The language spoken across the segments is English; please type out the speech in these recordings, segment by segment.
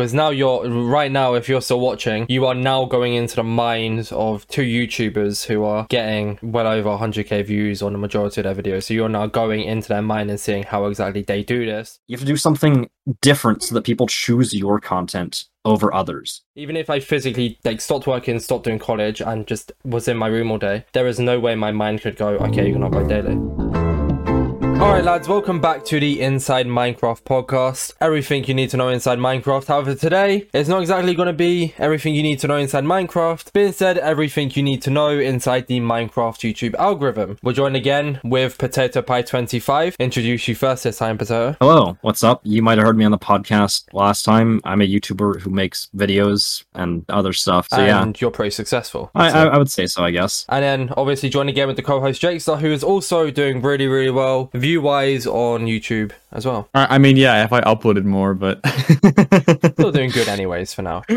because now you're right now if you're still watching you are now going into the minds of two youtubers who are getting well over 100k views on the majority of their videos. So you're now going into their mind and seeing how exactly they do this. You have to do something different so that people choose your content over others. even if i physically like stopped working stopped doing college and just was in my room all day there is no way my mind could go okay you're not going daily all right, lads, welcome back to the Inside Minecraft podcast. Everything you need to know inside Minecraft. However, today it's not exactly going to be everything you need to know inside Minecraft, but instead everything you need to know inside the Minecraft YouTube algorithm. We're joined again with Potato Pie 25. Introduce you first this time, Potato. Hello, what's up? You might have heard me on the podcast last time. I'm a YouTuber who makes videos and other stuff. So yeah, and you're pretty successful. I, I, I would say so, I guess. And then obviously joined again with the co-host Jakester, who is also doing really, really well view-wise on YouTube as well. I I mean, yeah, if I uploaded more, but Still doing good anyways for now.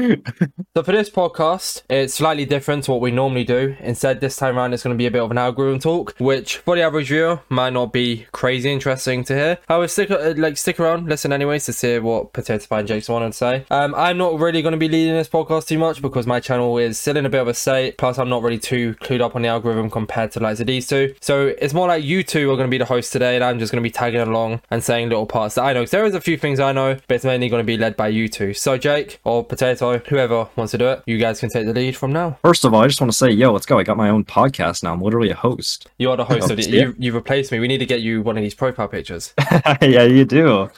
So for this podcast, it's slightly different to what we normally do. Instead, this time around, it's going to be a bit of an algorithm talk, which for the average viewer might not be crazy interesting to hear. However, stick uh, like stick around, listen anyways to see what Potato Pie and Jake's wanted to say. Um, I'm not really going to be leading this podcast too much because my channel is still in a bit of a state. Plus, I'm not really too clued up on the algorithm compared to like these two. So it's more like you two are going to be the hosts today, and I'm just going to be tagging along and saying little parts that I know. Because there is a few things I know, but it's mainly going to be led by you two. So Jake or Potato, whoever wants to do it, you guys can take the lead from now. First of all, I just want to say, yo, let's go. I got my own podcast now. I'm literally a host. You are the host oh, of it. Yeah. You, you replaced me. We need to get you one of these profile pictures. yeah, you do.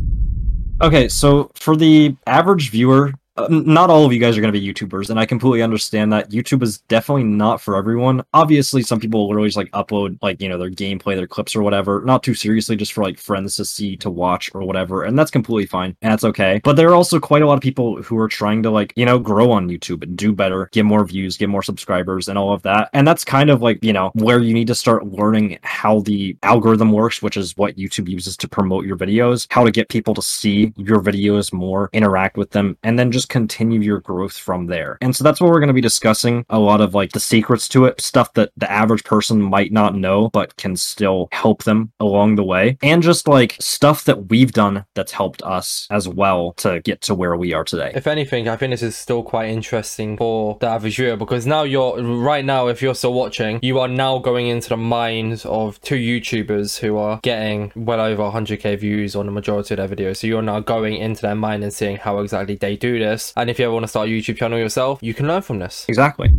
okay, so for the average viewer, not all of you guys are going to be YouTubers, and I completely understand that. YouTube is definitely not for everyone. Obviously, some people literally just like upload like you know their gameplay, their clips or whatever, not too seriously, just for like friends to see, to watch or whatever, and that's completely fine and that's okay. But there are also quite a lot of people who are trying to like you know grow on YouTube and do better, get more views, get more subscribers, and all of that. And that's kind of like you know where you need to start learning how the algorithm works, which is what YouTube uses to promote your videos, how to get people to see your videos more, interact with them, and then just continue your growth from there. And so that's what we're going to be discussing a lot of like the secrets to it, stuff that the average person might not know, but can still help them along the way, and just like stuff that we've done that's helped us as well to get to where we are today. If anything, I think this is still quite interesting for the average viewer because now you're right now, if you're still watching, you are now going into the minds of two YouTubers who are getting well over 100k views on the majority of their videos. So you're now going into their mind and seeing how exactly they do this. And if you ever want to start a YouTube channel yourself, you can learn from this. Exactly.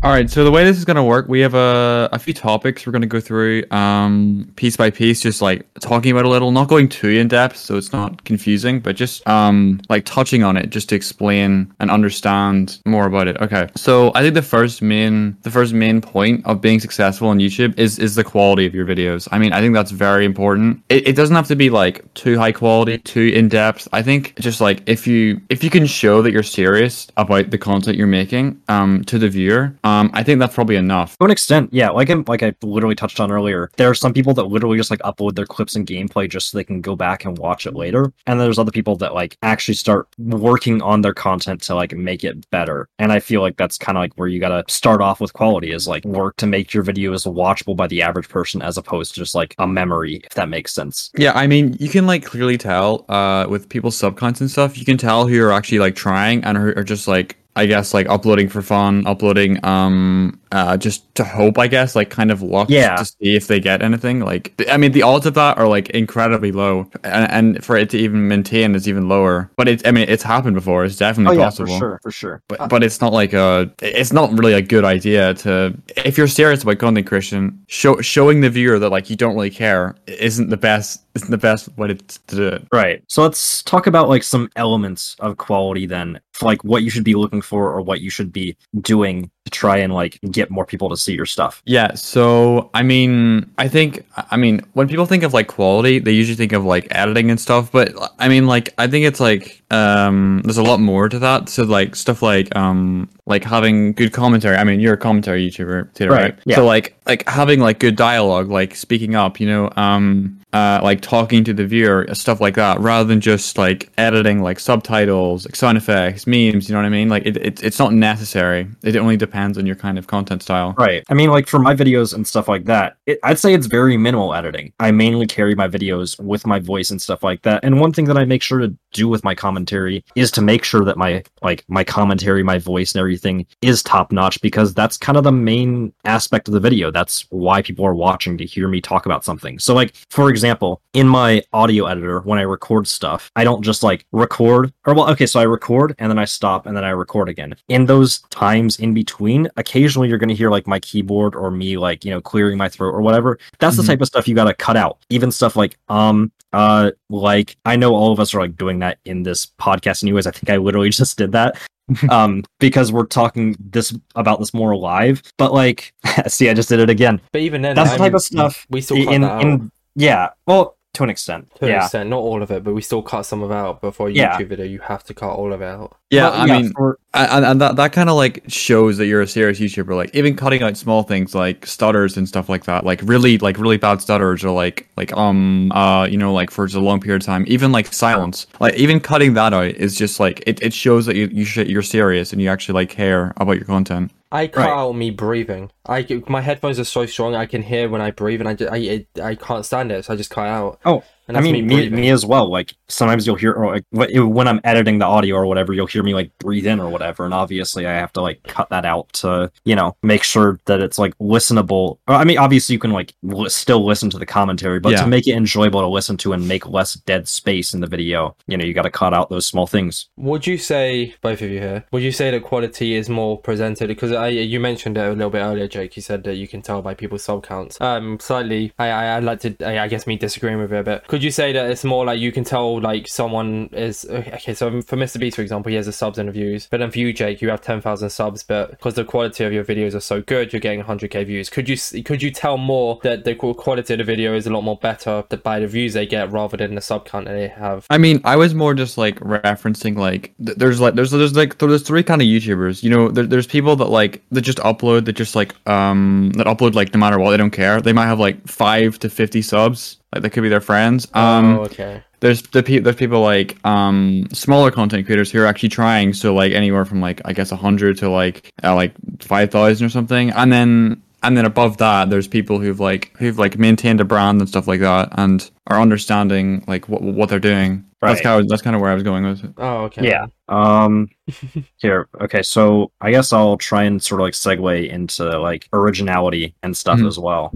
All right. So the way this is gonna work, we have a, a few topics we're gonna go through, um, piece by piece, just like talking about a little, not going too in depth, so it's not confusing, but just um, like touching on it, just to explain and understand more about it. Okay. So I think the first main, the first main point of being successful on YouTube is is the quality of your videos. I mean, I think that's very important. It, it doesn't have to be like too high quality, too in depth. I think just like if you if you can show that you're serious about the content you're making, um, to the viewer, um, I think that's probably enough. To an extent, yeah. Like I like I literally touched on earlier, there are some people that literally just like upload their clips and gameplay just so they can go back and watch it later, and there's other people that like actually start working on their content to like make it better. And I feel like that's kind of like where you gotta start off with quality is like work to make your videos watchable by the average person as opposed to just like a memory, if that makes sense. Yeah, I mean, you can like clearly tell uh, with people's subcounts and stuff. You can tell who are actually like trying and who are just like I guess like uploading for fun, uploading um uh just to hope I guess like kind of luck Yeah. to see if they get anything. Like I mean the odds of that are like incredibly low, and, and for it to even maintain is even lower. But it's I mean it's happened before. It's definitely Oh yeah, possible. for sure, for sure. But, but it's not like a it's not really a good idea to if you're serious about content creation show, showing the viewer that like you don't really care isn't the best isn't the best way to, to do it Right. So let's talk about like some elements of quality then, like what you should be looking for or what you should be doing to try and like get more people to see your stuff. Yeah, so I mean, I think I mean when people think of like quality, they usually think of like editing and stuff, but I mean like I think it's like um there's a lot more to that. So like stuff like um like having good commentary. I mean, you're a commentary YouTuber, Right, right? yeah. So like like having like good dialogue, like speaking up, you know, um uh like talking to the viewer, stuff like that, rather than just like editing like subtitles, like sound effects, memes, you know what I mean? Like it, it it's not necessary. It only depends on your kind of content style. Right. I mean, like for my videos and stuff like that, it, I'd say it's very minimal editing. I mainly carry my videos with my voice and stuff like that. And one thing that I make sure to do with my commentary is to make sure that my like my commentary, my voice and everything is top notch because that's kind of the main aspect of the video. That's why people are watching to hear me talk about something. So like for example, in my audio editor when I record stuff, I don't just like record or well okay, so I record and then I stop and then I record again. In those times in between, occasionally you're going to hear like my keyboard or me like, you know, clearing my throat or whatever. That's Mhm. the type of stuff you got to cut out. Even stuff like um uh like I know all of us are like doing that in this podcast anyways. I think I literally just did that. um because we're talking this about this more live but like see i just did it again But even then, that's I the type mean, of stuff we still in, in yeah well to an extent to an yeah extent, not all of it, but we still cut some of it out. But for a Yeah. Video, you have to cut all of it out. Yeah, Well, I mean, for- and, and that that kind of like shows that you're a serious YouTuber. Like even cutting out small things like stutters and stuff like that, like really like really bad stutters or like like um uh you know like for just a long period of time, even like silence, like even cutting that out is just like it, it shows that you you should, you're serious and you actually like care about your content. I cut Right. out me breathing. I my headphones are so strong, I can hear when I breathe, and I I, I can't stand it, so I just cut it out. oh I that's mean, me me, me as well. Like sometimes you'll hear, or like when I'm editing the audio or whatever, you'll hear me like breathe in or whatever, and obviously I have to like cut that out to, you know, make sure that it's like listenable. I mean, obviously you can like li- still listen to the commentary, but Yeah. to make it enjoyable to listen to and make less dead space in the video, you know, you got to cut out those small things. Would you say both of you here? Would you say that quality is more presented? Because I you mentioned it a little bit earlier, Jake. You said that you can tell by people's sub counts. Um, slightly. I I I'd like to. I, I guess me disagreeing with it a bit. Could you say that it's more like you can tell like someone is okay? So for Mr. Beast, for example, he has the subs and views. But then for you, Jake, you have ten thousand subs, but because the quality of your videos are so good, you're getting hundred k views. Could you could you tell more that the quality of the video is a lot more better by the views they get rather than the sub count they have? I mean, I was more just like referencing like th- there's like there's there's like there's three kind of YouTubers. You know, there, there's people that like that just upload that just like um that upload like no matter what they don't care. They might have like five to fifty subs. Like they could be their friends. Um, oh, okay. there's the pe- there's people like um smaller content creators who are actually trying. So like anywhere from like I guess hundred to like uh, like five thousand or something, and then. And then above that, there's people who've like who've like maintained a brand and stuff like that, and are understanding like what what they're doing. right. That's kind of that's kind of where I was going with it. Oh, okay. Yeah. Um here, okay, so I guess I'll try and sort of like segue into like originality and stuff Mhm. as well.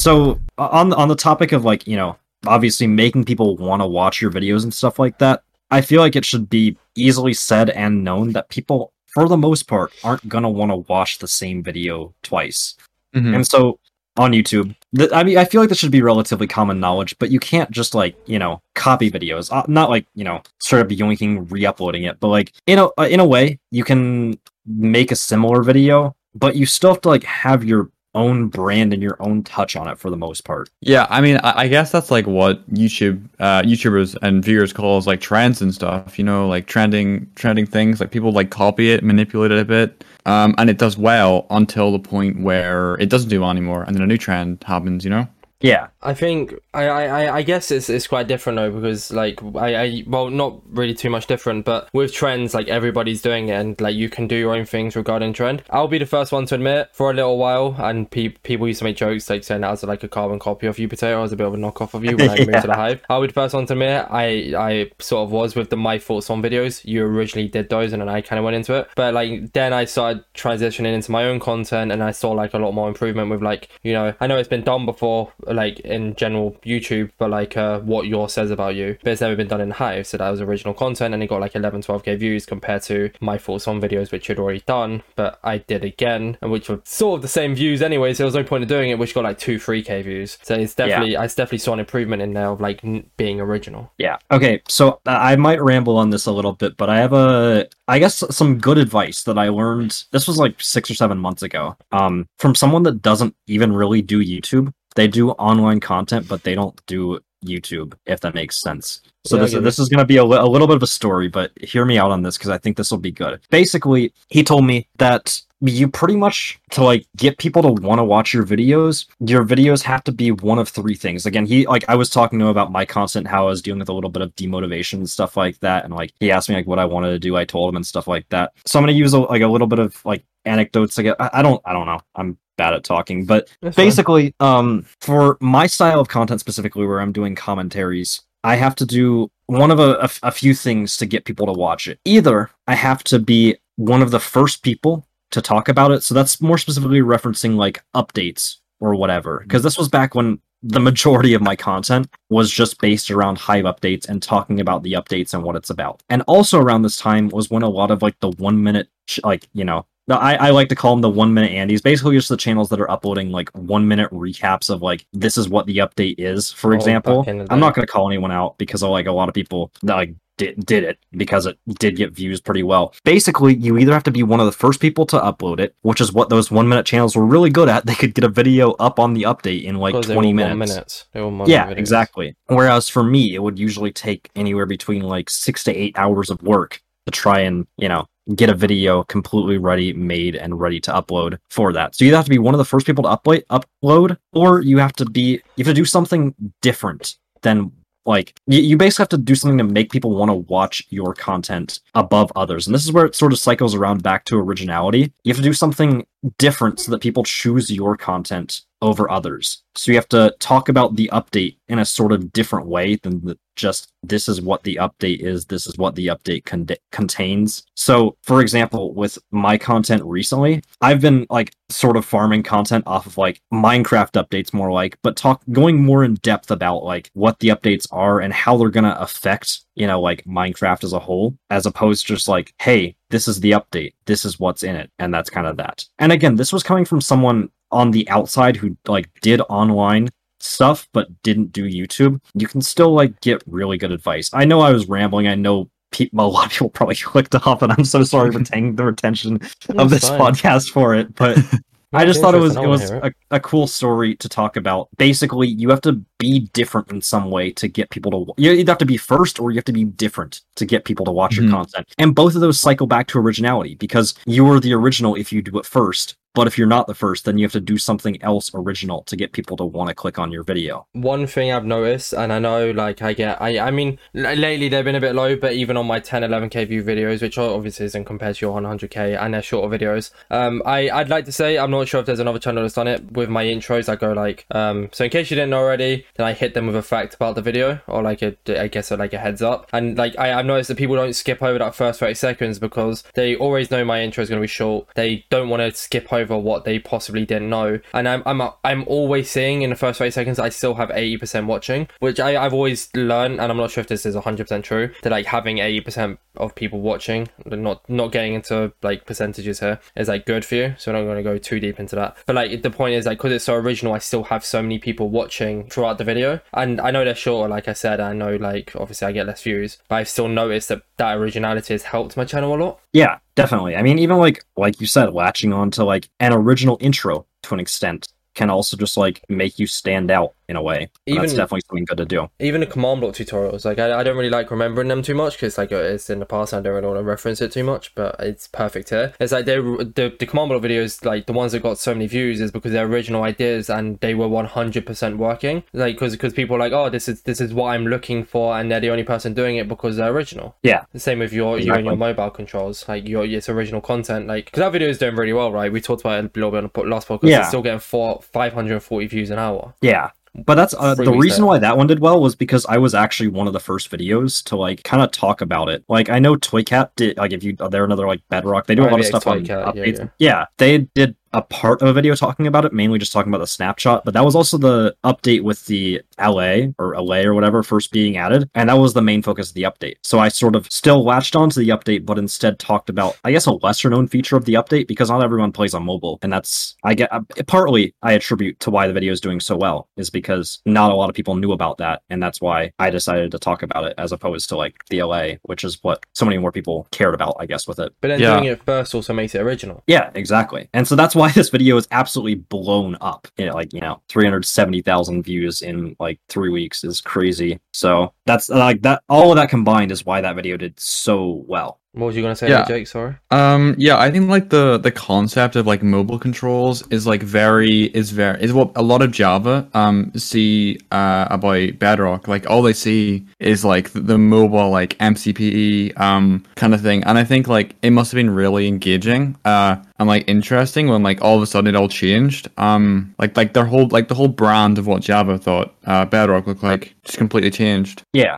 So on on the topic of like, you know, obviously making people want to watch your videos and stuff like that, I feel like it should be easily said and known that people for the most part aren't going to want to watch the same video twice. Mhm. And so on YouTube, th- I mean, I feel like this should be relatively common knowledge, but you can't just like you know copy videos. Uh, not like you know straight up yoinking, re-uploading it, but like you know, uh, in a way, you can make a similar video, but you still have to like have your own brand and your own touch on it for the most part. Yeah, I mean, I, I guess that's like what YouTube, uh, YouTubers and viewers calls like trends and stuff. You know, like trending, trending things. Like people like copy it, manipulate it a bit, um, and it does well until the point where it doesn't do well anymore, and then a new trend happens. You know. Yeah, I think I, I, I- guess it's it's quite different though because like I, I well not really too much different but with trends like everybody's doing it and like you can do your own things regarding trend. I'll be the first one to admit for a little while and pe- people used to make jokes like saying that as like a carbon copy of you potato as a bit of a knockoff of you when I moved to the hive. I'll be the first one to admit I I sort of was with the my thoughts on videos. You originally did those and then I kind of went into it but like then I started transitioning into my own content and I saw like a lot more improvement with like you know I know it's been done before like in general YouTube, but like uh, what your says about you, but it's never been done in Hive. So that was original content, and it got like 11, 12k views compared to my thoughts on videos, which you'd already done, but I did again, and which were sort of the same views anyway. So there was no point of doing it, which got like two, 3k views. So it's definitely, I definitely saw an improvement in there of like n- being original. Yeah. Okay. So uh, I might ramble on this a little bit, but I have a, I guess, some good advice that I learned. This was like six or seven months ago. Um, from someone that doesn't even really do YouTube. They do online content, but they don't do YouTube. If that makes sense. So Yeah, this this is going to be a, a little bit of a story, but hear me out on this because I think this will be good. Basically, he told me that you pretty much to like get people to want to watch your videos your videos have to be one of three things again he like i was talking to him about my content how i was dealing with a little bit of demotivation and stuff like that and like he asked me like what i wanted to do i told him and stuff like that so i'm going to use a, like a little bit of like anecdotes I I, I don't i don't know i'm bad at talking but That's fine. basically um for my style of content specifically where i'm doing commentaries I have to do one of a, a, a few things to get people to watch it. Either I have to be one of the first people to talk about it. So that's more specifically referencing like updates or whatever. Because this was back when the majority of my content was just based around Hive updates and talking about the updates and what it's about. And also around this time was when a lot of like the one minute, sh- like, you know, the- I, I like to call them the one minute Andes. Basically, just the channels that are uploading like one minute recaps of like this is what the update is. For Oh, example, back in the I'm not going to call anyone out because I like a lot of people that like did, did it because it did get views pretty well. Basically, you either have to be one of the first people to upload it, which is what those one minute channels were really good at. They could get a video up on the update in like Because they 20 were minutes. One minute. They Yeah, videos. exactly. Whereas for me, it would usually take anywhere between like six to eight hours of work to try and, you know, get a video completely ready, made, and ready to upload for that. So you have to be one of the first people to upload, upload, or you have to be, you have to do something different than like you, you basically have to do something to make people want to watch your content above others and this is where it sort of cycles around back to originality you have to do something different so that people choose your content over others. So you have to talk about the update in a sort of different way than the, just this is what the update is this is what the update con- contains. So for example with my content recently i've been like sort of farming content off of like minecraft updates more like but talk going more in depth about like what the updates are and how they're going to affect you know like minecraft as a whole as opposed to just like hey this is the update this is what's in it and that's kind of that. And again this was coming from someone on the outside who like did online stuff but didn't do youtube you can still like get really good advice i know i was rambling i know people a lot of people probably clicked off and i'm so sorry for taking the attention of this fine. podcast for it but I just thought it was it was a, a cool story to talk about. Basically, you have to be different in some way to get people to. wa- You either have to be first or you have to be different to get people to watch Mhm. your content. And both of those cycle back to originality because you are the original if you do it first. But if you're not the first, then you have to do something else original to get people to want to click on your video. One thing I've noticed, and I know, like, I get, I, I mean, lately they've been a bit low, but even on my 10, 11k view videos, which are obviously isn't compared to your 100k and they're shorter videos, um, I, I'd like to say, I'm not sure if there's another channel that's done it with my intros. I go like, um, so in case you didn't know already, then I hit them with a fact about the video, or like a, I guess, like a heads up, and like I, I've noticed that people don't skip over that first 30 seconds because they always know my intro is going to be short. They don't want to skip over what they possibly didn't know, and I'm, I'm, I'm always seeing in the first 30 seconds I still have 80% watching, which I, I've always learned, and I'm not sure if this is 100% true, that like having 80% of people watching, not not getting into like percentages here, is like good for you. So we're not going to go too deep into that. But like the point is like because it's so original, I still have so many people watching throughout the video, and I know they're shorter. Like I said, I know like obviously I get less views, but I've still noticed that that originality has helped my channel a lot. Yeah, definitely. I mean, even like like you said, latching on to like an original intro to an extent can also just like make you stand out in a way. And that's Even- definitely something good to do. even the command block tutorials like I, I don't really like remembering them too much because like it's in the past and I don't really want to reference it too much but it's perfect here it's like they the, the command block videos like the ones that got so many views is because they're original ideas and they were 100% working like because because people are like oh this is this is what I'm looking for and they're the only person doing it because they're original Yeah. the same with your you and your mobile controls like your it's original content like because that video is doing really well right we talked about it a little bit on the last podcast Yeah. it's still getting four 540 views an hour Yeah. But that's uh, the reason why that one did well was because I was actually one of the first videos to like kind of talk about it. Like I know Toycat did like if you they're another like Bedrock. They do a lot of stuff on Toycat, yeah, updates. yeah. they did a part of a video talking about it, mainly just talking about the snapshot. But that was also the update with the Allay or Allay or whatever first being added, and that was the main focus of the update. So I sort of still latched onto the update, but instead talked about I guess a lesser known feature of the update because not everyone plays on mobile, and that's I get uh, partly I attribute to why the video is doing so well is because not a lot of people knew about that, and that's why I decided to talk about it as opposed to like the Allay, which is what so many more people cared about, I guess, with it. but then Yeah. doing it first also makes it original Yeah, exactly. And so that's why this video is absolutely blown up. You know, like, you know, 370,000 views in like three weeks is crazy. So that's like that, all of that combined is why that video did so well. What was you gonna say, Yeah. Jake? Sorry. Um, yeah, I think like the the concept of like mobile controls is like very is very is what a lot of Java um see uh about Bedrock. Like all they see is like the mobile like MCPE um kind of thing, and I think like it must have been really engaging uh and like interesting when like all of a sudden it all changed. Um, like like their whole like the whole brand of what Java thought uh Bedrock looked like just completely changed. Yeah.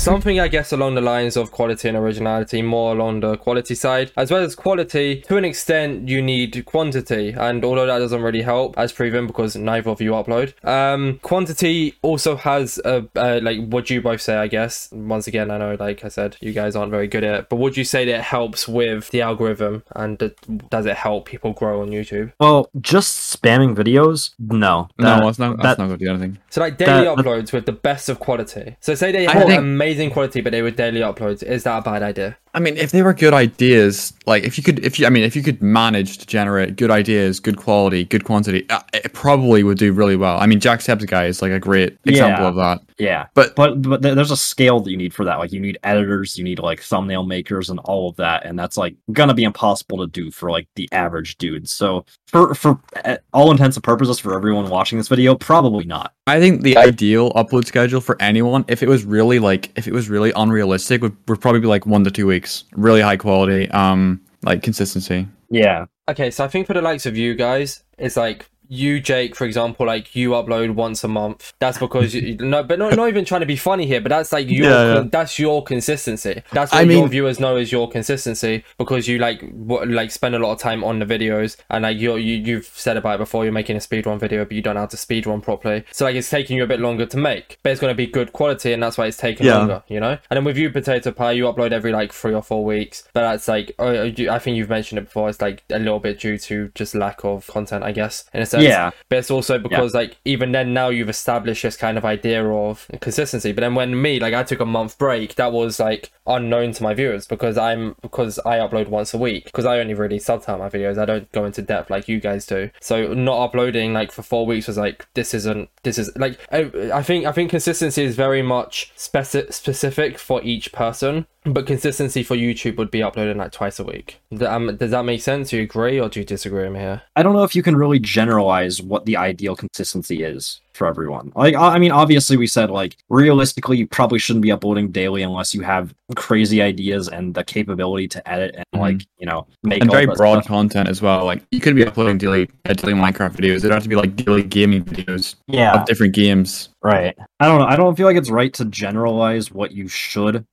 Something I guess along the lines of quality and originality, more along the quality side, as well as quality. To an extent, you need quantity, and although that doesn't really help, as proven because neither of you upload, um, quantity also has a uh, like. Would you both say? I guess once again, I know, like I said, you guys aren't very good at it, but would you say that it helps with the algorithm, and d- does it help people grow on YouTube? Well, just spamming videos, no. That- no, that's not that- that's not gonna do anything. So like daily That- uploads with the best of quality. So say they I have think- amazing quality, but they were daily uploads. Is that a bad idea? I mean, if they were good ideas, like if you could, if you, I mean, if you could manage to generate good ideas, good quality, good quantity, uh, it probably would do really well. I mean, Jack Seb's is like a great example Yeah. of that. Yeah, But- but but there's a scale that you need for that. Like you need editors, you need like thumbnail makers, and all of that, and that's like gonna be impossible to do for like the average dude. So for for uh, all intents and purposes, for everyone watching this video, probably not. I think the ideal upload schedule for anyone, if it was really like, if it was really unrealistic, would, would probably be like one to two weeks, really high quality, um, like consistency. Yeah, Okay, so I think for the likes of you guys, it's like you, Jake, for example, like you upload once a month. That's because you no, but not not even trying to be funny here. But that's like your Yeah, yeah. that's your consistency. That's I what your viewers know is your consistency because you like what, like spend a lot of time on the videos and like you're, you you've said about it before. You're making a speedrun video, but you don't know how to speedrun properly. So like it's taking you a bit longer to make, but it's going to be good quality, and that's why it's taking Yeah. longer. You know. And then with you, Potato Pie, you upload every like three or four weeks, but that's like oh, you- I think you've mentioned it before. It's like a little bit due to just lack of content, I guess, in a sense. yeah, But it's also because like even then now you've established this kind of idea of consistency. But then when me like I took a month break, that was like unknown to my viewers because I'm because I upload once a week because I only really subtitle my videos. I don't go into depth like you guys do. So not uploading like for four weeks was like this isn't this is like I, I think I think consistency is very much speci- specific for each person. But consistency for YouTube would be uploading like twice a week. Um, does that make sense? Do you agree or do you disagree with me here? I don't know if you can really generalize what the ideal consistency is for everyone. Like, I I mean, obviously, we said like realistically, you probably shouldn't be uploading daily unless you have crazy ideas and the capability to edit and Mhm. like you know make And very broad stuff. content as well. Like you could be uploading daily, uh, daily Minecraft videos. They don't have to be like daily gaming videos Yeah, of different games. Right. I don't know. I don't feel like it's right to generalize what you should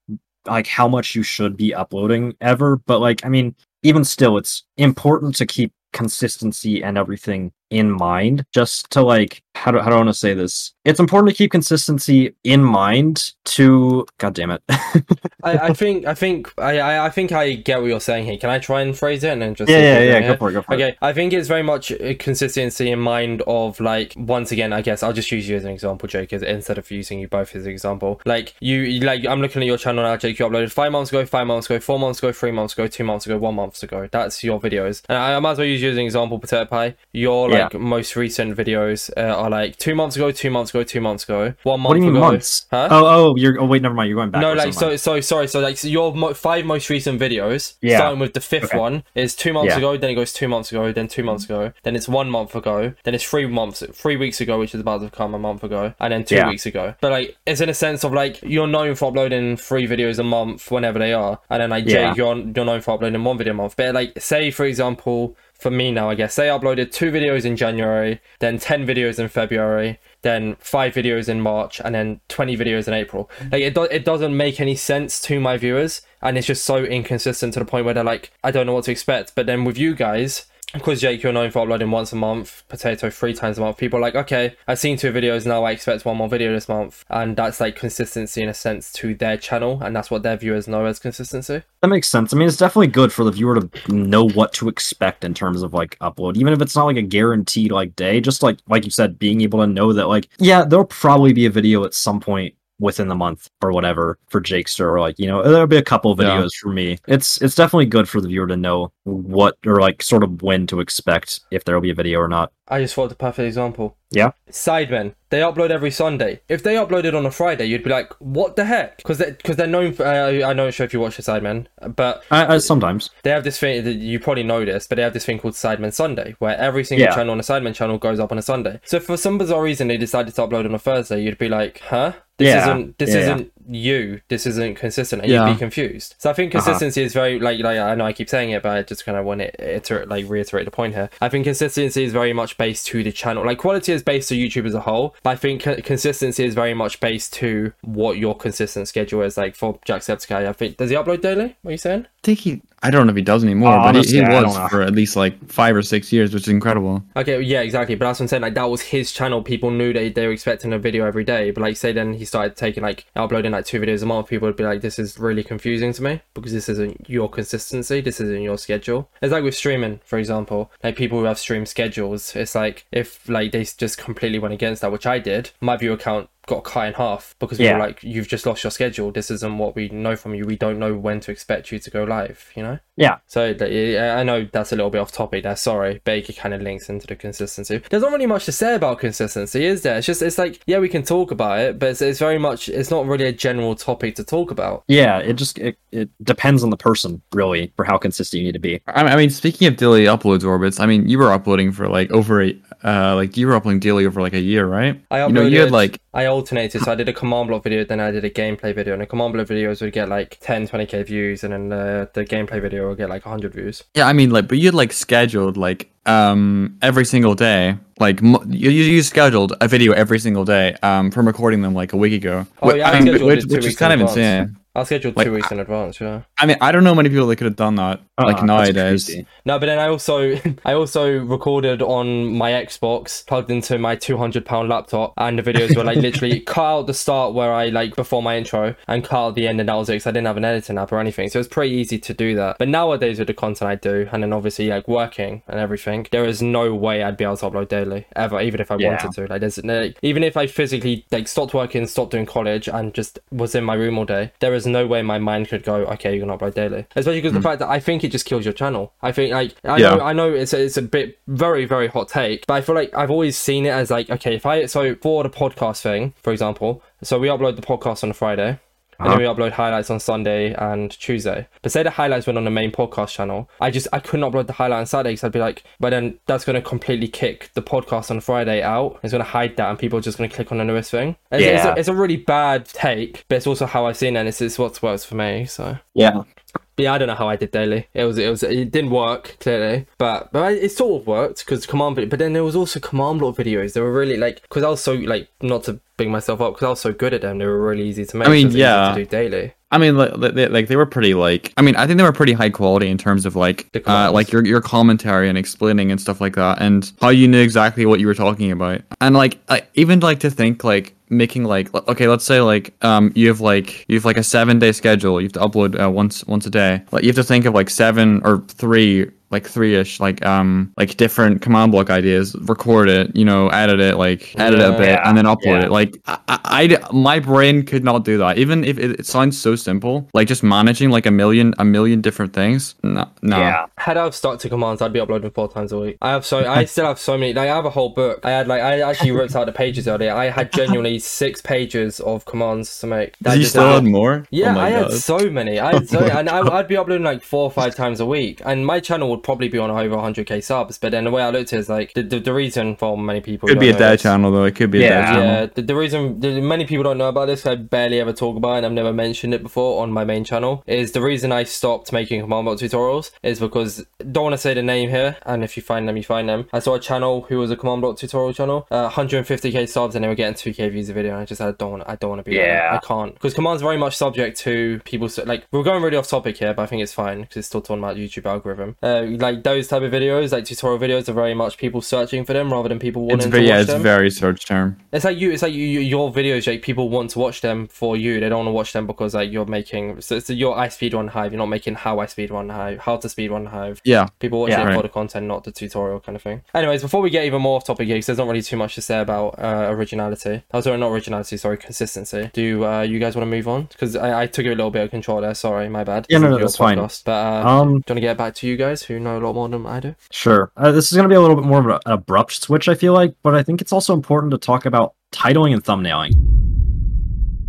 like how much you should be uploading ever, but like I mean, even still it's important to keep consistency and everything in mind just to like how do, how do I want to say this? It's important to keep consistency in mind to god damn it. I, I think I think I, I think I get what you're saying here. Can I try and phrase it and then just yeah, yeah, yeah, go for it, go for it. Okay, I think it's very much consistency in mind of like once again, I guess I'll just use you as an example, Jake, instead of using you both as an example. Like you, like I'm looking at your channel now, Jake. You uploaded five months ago, five months ago, four months ago, three months ago, two months ago, one month ago. That's your videos, and I, I might as well use you as an example, Potato Pie. Your Yeah. like most recent videos uh, are like two months ago, two months ago, two months ago, one month what do you mean ago. months? Huh? Oh, oh, you're oh wait, never mind. You're going back. No, like so, so sorry. So like so your mo- five most recent videos, Yeah. starting with the fifth Okay. one, is two months Yeah. ago. Then it goes two months ago. Then two months ago. Then it's one month ago. Then it's three months, three weeks ago, which is about to come a month ago, and then two Yeah. weeks ago. But like, it's in a sense of like you're known for uploading three videos a month whenever they are, and then like. Jake, you're you're known for uploading one video a month. But like, say for example. For me now, I guess, They uploaded two videos in January, then 10 videos in February, then five videos in March, and then 20 videos in April. Mm. Like it, do- it doesn't make any sense to my viewers, and it's just so inconsistent to the point where they're like, I don't know what to expect. But then with you guys, because Jake, you're known for uploading once a month, Potato three times a month. People are like, okay, I've seen two videos now. I expect one more video this month, and that's like consistency in a sense to their channel, and that's what their viewers know as consistency. That makes sense. I mean, it's definitely good for the viewer to know what to expect in terms of like upload, even if it's not like a guaranteed like day. Just like like you said, being able to know that like yeah, there'll probably be a video at some point within the month or whatever for Jakester, or like you know there'll be a couple of Yeah. videos for me. It's it's definitely good for the viewer to know what or like sort of when to expect if there will be a video or not. I just thought the perfect example. Yeah. Sidemen, they upload every Sunday. If they uploaded on a Friday, you'd be like, "What the heck?" Because they, cause they're known. For, uh, I know, sure if you watch the Sidemen, but I, I, sometimes, they have this thing. that You probably know this, but they have this thing called Sidemen Sunday, where every single Yeah. channel on the Sidemen channel goes up on a Sunday. So for some bizarre reason, they decided to upload on a Thursday. You'd be like, "Huh? This Yeah. isn't. This Yeah. isn't you. This isn't consistent." And Yeah. you'd be confused. So I think Uh-huh. consistency is very like like I know I keep saying it, but I just kind of want to iterate like reiterate the point here. I think consistency is very much based to the channel. Like quality is based to YouTube as a whole, but I think co- consistency is very much based to what your consistent schedule is. Like for Jacksepticeye, I think does he upload daily? What are you saying? I think he. I don't know if he does anymore, Oh, but he, honestly, he don't was for at least like five or six years, which is incredible. Okay, yeah, exactly. But that's what I'm saying. Like that was his channel. People knew they they were expecting a video every day. But like, say then he started taking like uploading like two videos a month. People would be like, "This is really confusing to me because this isn't your consistency. This isn't your schedule." It's like with streaming, for example. Like people who have stream schedules. It's like if like they just completely went against that, which I did. My view account got cut in half because we Yeah. were like, "You've just lost your schedule. This isn't what we know from you. We don't know when to expect you to go live." You know. yeah, So I know that's a little bit off topic there. Sorry, but it kind of links into the consistency. There's not really much to say about consistency, is there? It's just it's like yeah, we can talk about it, but it's, it's very much it's not really a general topic to talk about. yeah. It just it, it depends on the person really for how consistent you need to be. I, I mean, speaking of daily uploads, Orbitzz. I mean, you were uploading for like over a, uh, like you were uploading daily over like a year, right? I uploaded. You know, you had like I alternated, so I did a command block video, then I did a gameplay video, and the command block videos would get like 10, 20k views, and then the, the gameplay video would get like 100 views. Yeah, I mean, like, but you had like scheduled like um every single day, like you you you scheduled a video every single day um from recording them like a week ago. Oh, yeah, I I mean, which, which is kind of advance. insane. I scheduled Like, two weeks in advance, yeah. I mean, I don't know many people that could have done that ah, like Uh-uh, that's nowadays. No, but then I also I also recorded on my Xbox, plugged into my two hundred pound laptop, and the videos were like literally cut out the start where I like before my intro and cut out the end, and that was it. 'cause I didn't have an editing app or anything, so it was pretty easy to do that. But nowadays with the content I do, and then obviously like working and everything, there is no way I'd be able to upload daily ever, even if I Yeah. wanted to. Like, there's like, even if I physically like stopped working, stopped doing college, and just was in my room all day, there is no way my mind could go, okay, you're gonna upload daily. Especially because the hmm. fact that I think it just kills your channel. I think like I Yeah. know I know it's a, it's a bit very very hot take, but I feel like I've always seen it as like okay, if I so for the podcast thing, for example, so we upload the podcast on a Friday. And then uh-huh. we upload highlights on Sunday and Tuesday. But say the highlights went on the main podcast channel, I just I couldn't upload the highlight on Saturday because I'd be like, but then that's going to completely kick the podcast on Friday out. It's going to hide that, and people are just going to click on the newest thing. It's, it's, Yeah. a, it's a really bad take, but it's also how I've seen it, and it's, it's what works for me. So Yeah, yeah, I don't know how I did daily. It was it was it didn't work clearly, but but I- it sort of worked because command. But then there was also command block videos. They were really like because I was so like not to big myself up because I was so good at them. They were really easy to make. I mean, so it easy yeah. to do daily. I mean, like they, like they were pretty like. I mean, I think they were pretty high quality in terms of like, uh, like your your commentary and explaining and stuff like that, and how you knew exactly what you were talking about, and like I, even like to think like making like okay, let's say like um you have like you have like a seven day schedule, you have to upload uh, once once a day. Like you have to think of like seven or three like three-ish like um like different command block ideas record it you know edit it like edit it a Yeah. bit and then upload Yeah. it like I, I, I- my brain could not do that even if it, it sounds so simple like just managing like a million a million different things no no yeah. Had I have stuck to commands, I'd be uploading four times a week. I have so I still have so many. Like I have a whole book. I had like I actually ripped out the pages earlier. I had genuinely six pages of commands to make. That you still had more Yeah, oh I god had so many. I had so, and I, I'd be uploading like four or five times a week, and my channel would probably be on over 100k subs. But then the way I looked at it is like the, the, the reason for many people it could be a don't dead this- channel though it could be a Yeah. dead channel Yeah, the, the reason the, many people don't know about this, I barely ever talk about it, and I've never mentioned it before on my main channel, is the reason I stopped making command block tutorials is because don't want to say the name here, and if you find them, you find them. I saw a channel who was a command block tutorial channel, uh, 150k subs, and they were getting 2k views a video, and I just said, I don't want, I don't want to be there. Yeah. I can't because command's very much subject to people. s- Like we're going really off topic here, but I think it's fine because it's still talking about YouTube algorithm. Uh, like those type of videos, like tutorial videos, are very much people searching for them rather than people It's wanting very, to yeah, watch it's them. very search term. It's like you. It's like you, you, your videos. Like people want to watch them for you. They don't want to watch them because like you're making. So, so your I speed run hive. You're not making how I speed run hive. How to speed run hive. Yeah. People watch Yeah. it for the content, not the tutorial kind of thing. Anyways, before we get even more off topic here, 'cause there's not really too much to say about uh, originality. Oh, sorry, not originality. Sorry, consistency. Do uh, you guys want to move on? Because I, I took a little bit of control there. Sorry, my bad. Yeah, no, no, that's fine. But uh, Um, do you want to get back to you guys who know a lot more than I do? Sure. Uh, this is going to be a little bit more of an abrupt switch, I feel like, but I think it's also important to talk about titling and thumbnailing.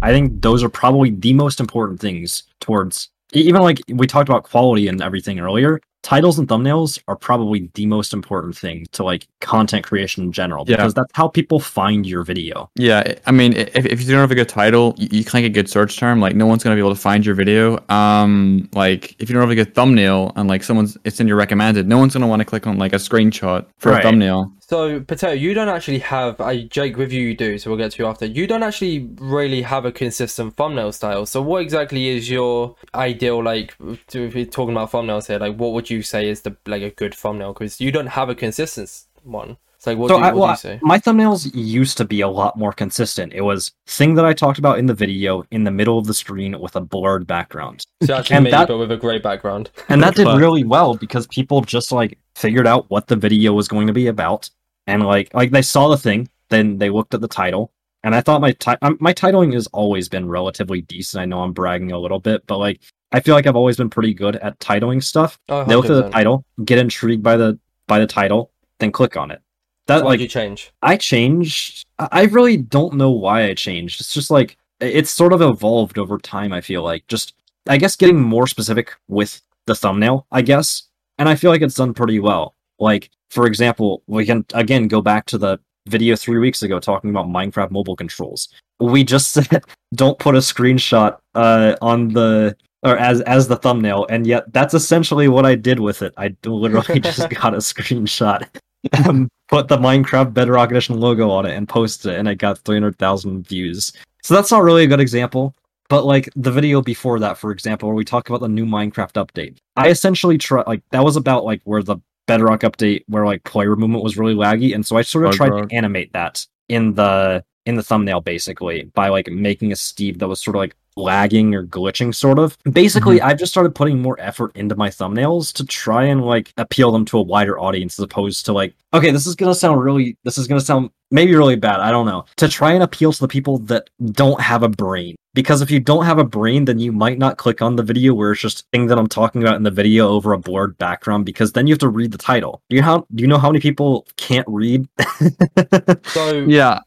I think those are probably the most important things towards even like we talked about quality and everything earlier. Titles and thumbnails are probably the most important thing to like content creation in general Yeah. because that's how people find your video. Yeah, I- I mean, if, if you don't have a good title, you, you can't get a good search term. Like, no one's gonna be able to find your video. Um, like, if you don't have a good thumbnail and like someone's it's in your recommended, no one's gonna want to click on like a screenshot for Right. a thumbnail. So, Potato, you don't actually have, a Jake, with you, you do, so we'll get to you after. You don't actually really have a consistent thumbnail style. So, what exactly is your ideal, like, to- if you're talking about thumbnails here, like, what would you say is the, like, a good thumbnail? Because you don't have a consistent one. It's like, what, so do, I, what well, do you say? my thumbnails used to be a lot more consistent. It was thing that I talked about in the video in the middle of the screen with a blurred background. So, actually, and me, that- but with a great background. and that did But- really well because people just like figured out what the video was going to be about and like like they saw the thing then they looked at the title and i thought my ti- um, my titling has always been relatively decent i know i'm bragging a little bit but like i feel like i've always been pretty good at titling stuff Oh, they look at the title get intrigued by the by the title then click on it that Why'd like you change? I changed. I I really don't know why I changed. It's just like it's sort of evolved over time. I feel like just I guess getting more specific with the thumbnail. I guess, and I feel like it's done pretty well. Like for example, we can again go back to the video three weeks ago talking about Minecraft mobile controls. We just said don't put a screenshot uh, on the or as as the thumbnail, and yet that's essentially what I did with it. I literally just got a screenshot um, put the Minecraft Bedrock Edition logo on it and posted it, and it got 300,000 views. So that's not really a good example. But like the video before that, for example, where we talk about the new Minecraft update, I essentially try like that was about like where the Bedrock update, where like player movement was really laggy, and so I sort of tried to animate that in the in the thumbnail basically by like making a Steve that was sort of like lagging or glitching sort of. Basically mm-hmm. i've just started putting more effort into my thumbnails to try and like appeal them to a wider audience as opposed to like okay this is gonna sound really this is gonna sound maybe really bad i don't know to try and appeal to the people that don't have a brain. Because if you don't have a brain then you might not click on the video where it's just thing that i'm talking about in the video over a blurred background because then you have to read the title. Do you how do you know how many people can't read? So, Yeah,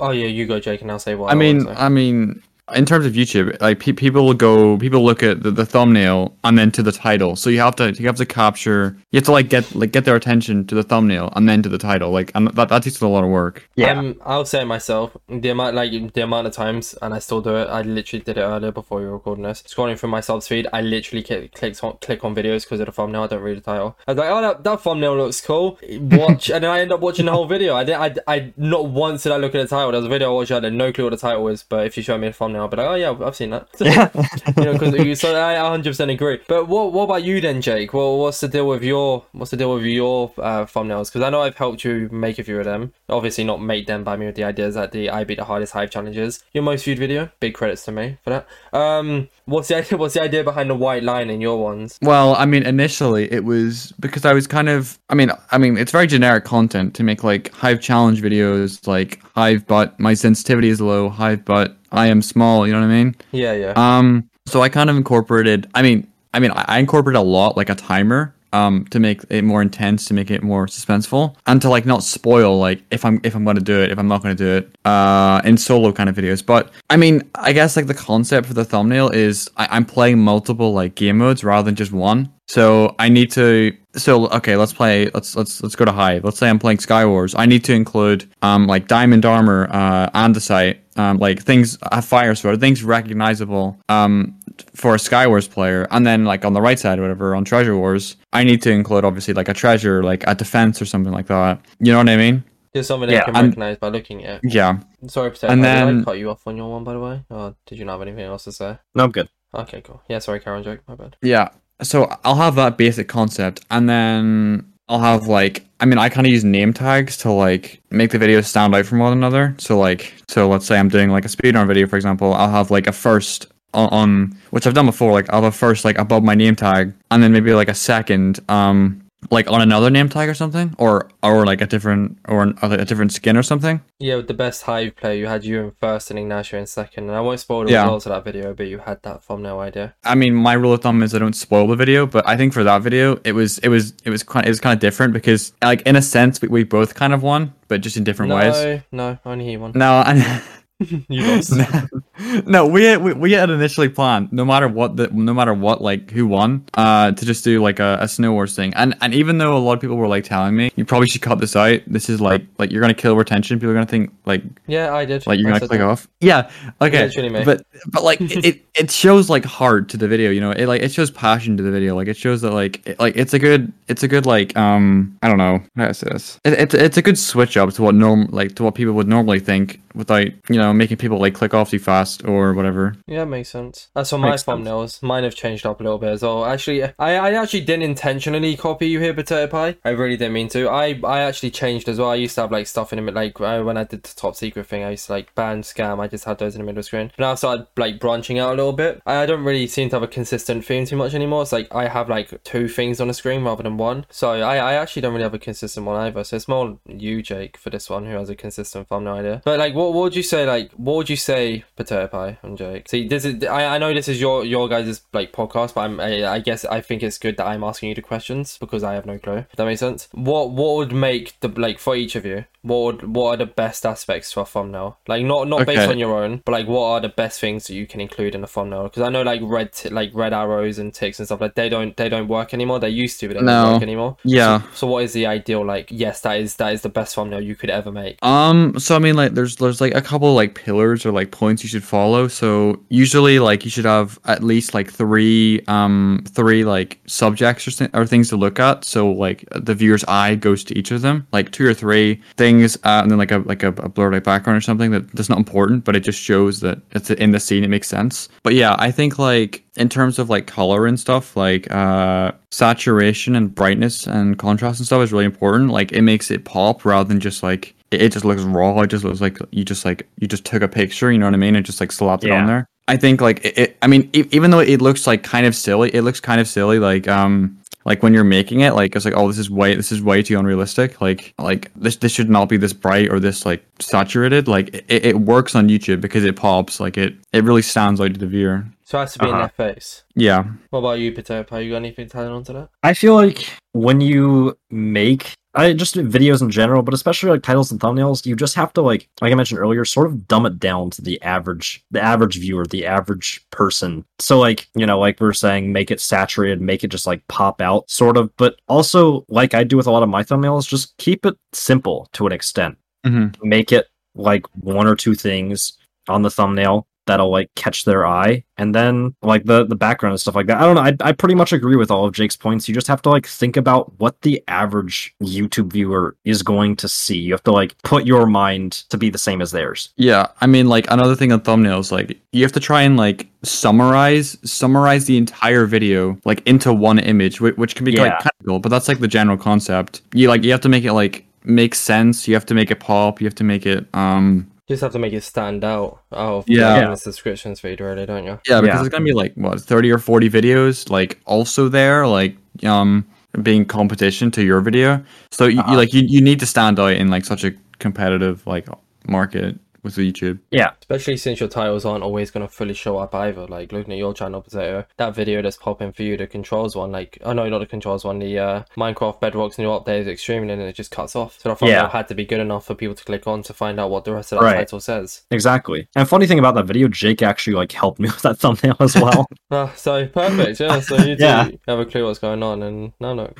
oh yeah, you go, Jake, and I'll say why. I mean, say. I mean, in terms of YouTube, like pe- people will go, people look at the, the thumbnail and then to the title. So you have to, you have to capture, you have to like get, like get their attention to the thumbnail and then to the title. Like, and that, that takes a lot of work. yeah Um, I'll say it myself. The amount, like the amount of times, and I still do it. I literally did it earlier before you were recording this. Scrolling through my subs feed, I literally click, clicks on click on videos because of the thumbnail. I don't read the title. I was like, oh, that, that thumbnail looks cool. Watch, and then I end up watching the whole video. I did. I, I not once did I look at the title. There was a video I watched. I had no clue what the title was, but if you show me the thumbnail, I'll be like, oh yeah, I've seen that. yeah you know, because so I 100% agree. But what what about you then, Jake? Well, what's the deal with your what's the deal with your uh, thumbnails? Because I know I've helped you make a few of them. Obviously, not make them by me with the ideas that the I beat the hardest hive challenges. Your most viewed video, big credits to me for that. Um, what's the idea? What's the idea behind the white line in your ones? Well, I mean, initially it was because I was kind of, I mean, I mean, it's very generic content to make like Hive challenge videos, like Hive, but my sensitivity is low, Hive, but I am small. You know what I mean? Yeah, yeah. Um, so I kind of incorporated. I mean, I mean, I incorporated a lot, like a timer, um, to make it more intense, to make it more suspenseful, and to like not spoil, like if I'm if I'm going to do it, if I'm not going to do it, uh, in solo kind of videos. But I mean, I guess like the concept for the thumbnail is I, I'm playing multiple like game modes rather than just one. So I need to. So okay, let's play. Let's let's let's go to Hive. Let's say I'm playing Sky Wars. I need to include um like diamond armor, uh, andesite, um like things, a fire sword, things recognizable um for a Sky Wars player. And then like on the right side, or whatever, on Treasure Wars, I need to include obviously like a treasure, like a defense or something like that. You know what I mean? Just something yeah, they can and- recognize by looking at it. Yeah. Sorry, Potato, and did I then- cut you off on your one, by the way? Or did you not have anything else to say? no i'm good Okay, cool. Yeah, sorry, Karen, joke. My bad. Yeah. so I'll have that basic concept, and then I'll have like I mean I kind of use name tags to like make the videos stand out from one another. So like so let's say I'm doing like a speedrun video for example, I'll have like a first on, on which I've done before. Like I'll have a first like above my name tag, and then maybe like a second um like on another name tag or something, or or like a different or an, a different skin or something. Yeah, with the best Hive player, you had you in first and Ignacio in second. And I won't spoil the Yeah. results of that video, but you had that thumbnail idea. I mean, my rule of thumb is I don't spoil the video, but I think for that video, it was it was it was kind it was kind of different because like in a sense we, we both kind of won, but just in different no, ways. no, no, only he won. No, and you lost. no, we had, we, we had initially planned no matter what the no matter what like who won, uh, to just do like a, a snow wars thing. And and even though a lot of people were like telling me you probably should cut this out, this is like like you're gonna kill retention. People are gonna think like yeah, I did. like you're I gonna click that. off. Yeah, okay, me. but but like it, it shows like heart to the video. You know, it like it shows passion to the video. Like it shows that like it, like it's a good it's a good like um I don't know how I say this. It, it's it's a good switch up to what norm like to what people would normally think without you know making people like click off too fast or whatever. Yeah, makes sense. For my Makes sense. thumbnails, mine have changed up a little bit as well. Actually, I, I actually didn't intentionally copy you here, Potato Pie. I really didn't mean to. I, I actually changed as well. I used to have like stuff in the mid, like uh, when I did the top secret thing, I used to like ban scam. I just had those in the middle screen. But now I started like branching out a little bit. I don't really seem to have a consistent theme too much anymore. It's like I have like two things on the screen rather than one. So I, I actually don't really have a consistent one either. So it's more you, Jake, for this one who has a consistent thumbnail idea. But like, what, what would you say? Like, what would you say, Potato Pie and Jake? See, this is I, I know this is your your guys' like podcast, but I'm I, I guess I think it's good that I'm asking you the questions because I have no clue. If that makes sense. What what would make the like for each of you? What would, what are the best aspects to a thumbnail? Like not not based on your own, but like what are the best things that you can include in a thumbnail? Because I know like red t- like red arrows and ticks and stuff like they don't they don't work anymore. They used to, but they No. don't work anymore. Yeah. So what is the ideal? Like yes, that is that is the best thumbnail you could ever make. Um. So I mean, like, there's there's like a couple like pillars or like points you should follow. So usually, like, you should have at least like three um three like subjects or, th- or things to look at. So like the viewer's eye goes to each of them, like two or three things, uh, and then like a like a, a blurred background or something that that's not important, but it just shows that it's in the scene. It makes sense. But yeah, I think like in terms of like color and stuff, like uh saturation and brightness and contrast and stuff is really important. Like it makes it pop rather than just like it, it just looks raw. It just looks like you just like you just took a picture. You know what I mean? And just like slapped it on there. I think like it, it. I mean, e- even though it looks like kind of silly, it looks kind of silly. Like um, like when you're making it, like it's like oh, this is way this is way too unrealistic. Like like this this should not be this bright or this like saturated. Like it, it works on YouTube because it pops. Like it it really stands out to the viewer. So it has to be in Uh-huh. their face. Yeah. What about you, Potato Pie? You got anything to add on to that? I feel like when you make I just do videos in general, but especially like titles and thumbnails, you just have to like like I mentioned earlier, sort of dumb it down to the average the average viewer, the average person. So like, you know, like we are saying, make it saturated, make it just like pop out, sort of. But also, like I do with a lot of my thumbnails, just keep it simple to an extent. hmm Make it like one or two things on the thumbnail that'll like catch their eye and then like the the background and stuff like that i don't know I, I pretty much agree with all of jake's points you just have to like think about what the average youtube viewer is going to see you have to like put your mind to be the same as theirs Yeah, I mean, like another thing on thumbnails, like you have to try and like summarize summarize the entire video like into one image, which, which can be Yeah. like technical, but that's like the general concept. You like you have to make it like make sense. You have to make it pop. You have to make it um just have to make it stand out out of Yeah. the subscriptions feed, really, don't you? yeah because Yeah. it's gonna be like what thirty or forty videos like also there like um being competition to your video. So you, you Uh-huh. like you you need to stand out in like such a competitive like market with YouTube. yeah Especially since your titles aren't always going to fully show up either. Like looking at your channel, Potato, that video that's popping for you, the controls one, like, oh no, not the controls one, the uh, Minecraft Bedrock's new update is extremely and it just cuts off. So I thumbnail Yeah. had to be good enough for people to click on to find out what the rest of that Right. title says. exactly and funny thing about that video jake actually like helped me with that thumbnail as well Ah, so perfect, yeah. So you do Yeah. have a clue what's going on, and no, no.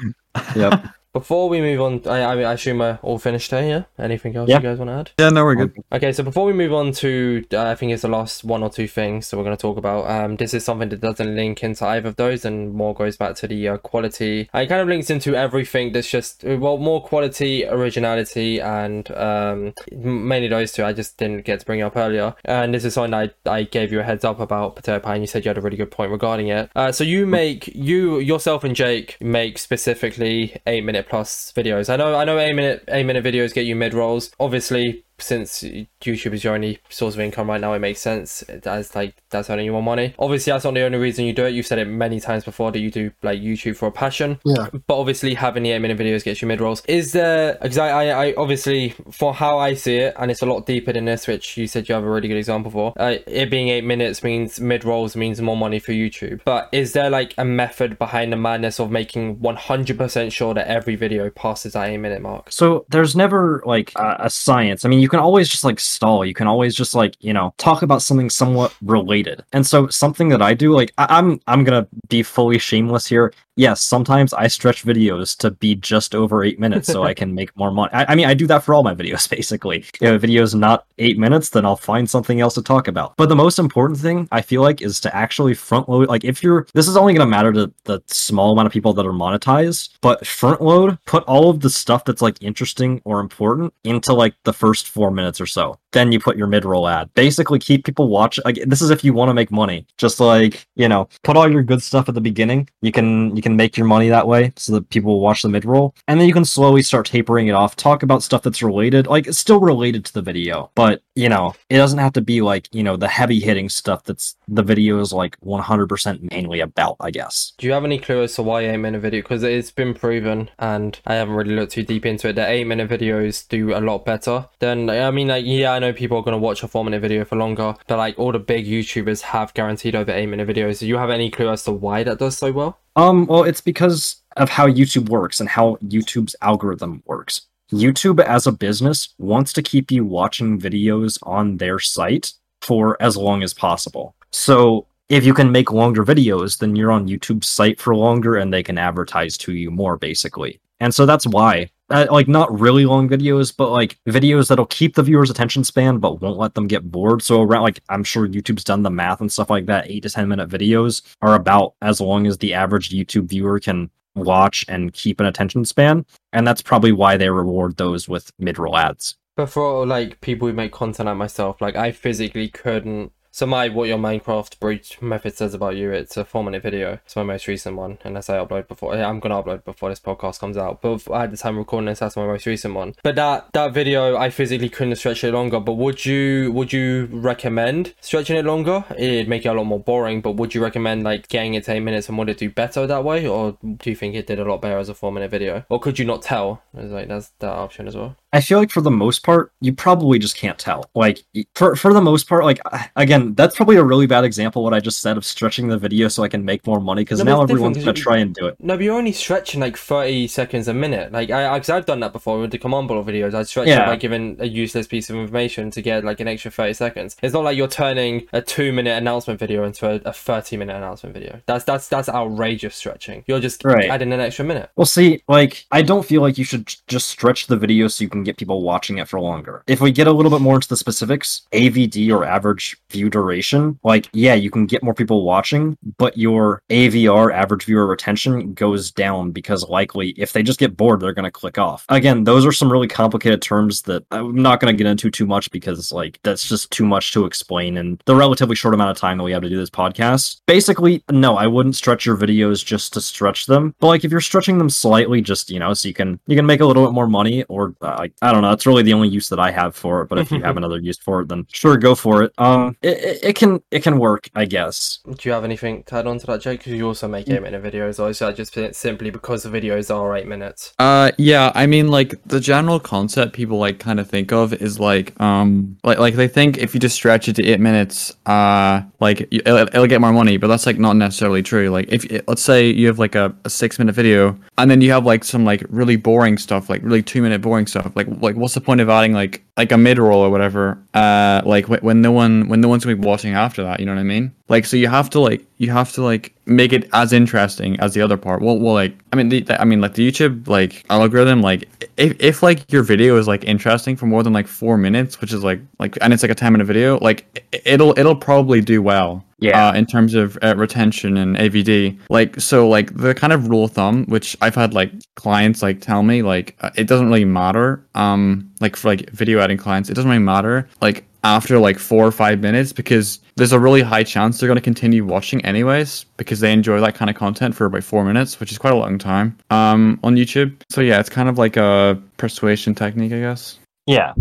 yep Before we move on, I, I, assume we're all finished here. Yeah. Anything else you guys want to add? Yeah, no, we're good. Okay, so before we move on to, uh, I think it's the last one or two things that we're going to talk about. Um, this is something that doesn't link into either of those, and more goes back to the uh, quality. Uh, It kind of links into everything. That's just well, more quality, originality, and um, mainly those two. I just didn't get to bring up earlier, and this is something I I gave you a heads up about Potato Pie, and you said you had a really good point regarding it. Uh, so you make you yourself and Jake make specifically eight minute plus videos. I know I know eight minute eight minute videos get you mid rolls. Obviously, since YouTube is your only source of income right now, it makes sense. That's like that's earning you more money. Obviously, that's not the only reason you do it. You've said it many times before that you do like YouTube for a passion. Yeah. But obviously, having the eight minute videos gets you mid rolls. Is there? Because I, I, I obviously for how I see it, and it's a lot deeper than this, which you said you have a really good example for. Uh, it being eight minutes means mid rolls means more money for YouTube. But is there like a method behind the madness of making one hundred percent sure that every video passes that eight minute mark? So there's never like a, a science. I mean, you can always just like stall. You can always just like you know talk about something somewhat related. And so something that I do, like I, I'm I'm gonna be fully shameless here. Yes, sometimes I stretch videos to be just over eight minutes so I can make more money. I, I mean, I do that for all my videos basically. If a video's not eight minutes, then I'll find something else to talk about. But the most important thing I feel like is to actually front load. Like if you're, this is only gonna matter to the small amount of people that are monetized, but front load, put all of the stuff that's like interesting or important into like the first four minutes or so. Then you put your mid roll ad. Basically, keep people watching. Like this is if you want to make money. Just like you know, put all your good stuff at the beginning. You can you can make your money that way, so that people will watch the mid roll, and then you can slowly start tapering it off. Talk about stuff that's related, like it's still related to the video, but you know, it doesn't have to be like you know the heavy hitting stuff that's the video is like 100% mainly about. I guess. Do you have any clue as to why eight minute video? Because it's been proven, and I haven't really looked too deep into it. That eight minute videos do a lot better than I mean, like yeah, I know people are gonna watch a four minute video for longer, but like all the big YouTubers have guaranteed over eight minute videos. Do you have any clue as to why that does so well? Um, well, it's because of how YouTube works and how YouTube's algorithm works. YouTube as a business wants to keep you watching videos on their site for as long as possible. So if you can make longer videos, then you're on YouTube's site for longer and they can advertise to you more, basically. And so that's why. Uh, like not really long videos, but like videos that'll keep the viewer's attention span but won't let them get bored. So around like I'm sure YouTube's done the math and stuff like that. Eight to ten minute videos are about as long as the average YouTube viewer can watch and keep an attention span. And that's probably why they reward those with mid-roll ads. But for like people who make content like myself, like I physically couldn't. So my what your Minecraft breach method says about you, it's a four minute video. It's my most recent one, unless I upload before. I'm gonna upload before this podcast comes out. But at the time recording this, that's my most recent one. But that that video, I physically couldn't stretch it longer. But would you would you recommend stretching it longer? It'd make it a lot more boring. But would you recommend like getting it to eight minutes and would it do better that way, or do you think it did a lot better as a four minute video? Or could you not tell? It's like that's that option as well. I feel like for the most part, you probably just can't tell. Like for for the most part, like uh, again, that's probably a really bad example what I just said of stretching the video so I can make more money because No, now everyone's gonna you- try and do it. No, but you're only stretching like 30 seconds a minute. Like, I, because I've done that before with the command block videos. I'd stretch it by giving a useless piece of information to get like an extra 30 seconds. It's not like you're turning a two minute announcement video into a, a 30 minute announcement video. That's that's that's outrageous stretching. You're just Right. adding an extra minute. Well, see, like, I don't feel like you should just stretch the video so you can get people watching it for longer. If we get a little bit more into the specifics, AVD or average view duration, like, yeah, you can get more people watching, but your AVR, average viewer retention, goes down because likely if they just get bored, they're going to click off. Again, those are some really complicated terms that I'm not going to get into too much because, like, that's just too much to explain in the relatively short amount of time that we have to do this podcast. Basically, no, I wouldn't stretch your videos just to stretch them. But like if you're stretching them slightly, just you know, so you can you can make a little bit more money, or uh, like I don't know, that's really the only use that I have for it. But if you have another use for it, then sure, go for it. Um, it, it, it can it can work, I guess. Do you have anything to add on to that, Jake? Because you also make eight minute videos. Or is that just simply because the videos are eight minutes? Uh, yeah. I mean, like the general concept people like kind of think of is like, um, like like they think if you just stretch it to eight minutes, uh, like it'll, it'll get more money, but that's like not necessarily true. Like if let's say you have like a, a six minute video and then you have like some like really boring stuff, like really two minute boring stuff, like like like what's the point of adding like like a mid roll or whatever uh like wh- when no one when no one's gonna be watching after that you know what i mean? Like so you have to like you have to like make it as interesting as the other part. Well well like i mean the, the- i mean like the youtube like algorithm like if, if like your video is like interesting for more than like four minutes which is like like and it's like a 10 minute video like it'll it'll probably do well Yeah. uh, in terms of uh, retention and AVD. Like, so like the kind of rule of thumb, which I've had like clients like tell me, like uh, it doesn't really matter. Um, like for like video editing clients, it doesn't really matter. Like after like four or five minutes, because there's a really high chance they're going to continue watching anyways, because they enjoy that kind of content for about four minutes, which is quite a long time. Um, on YouTube. So yeah, it's kind of like a persuasion technique, I guess. Yeah.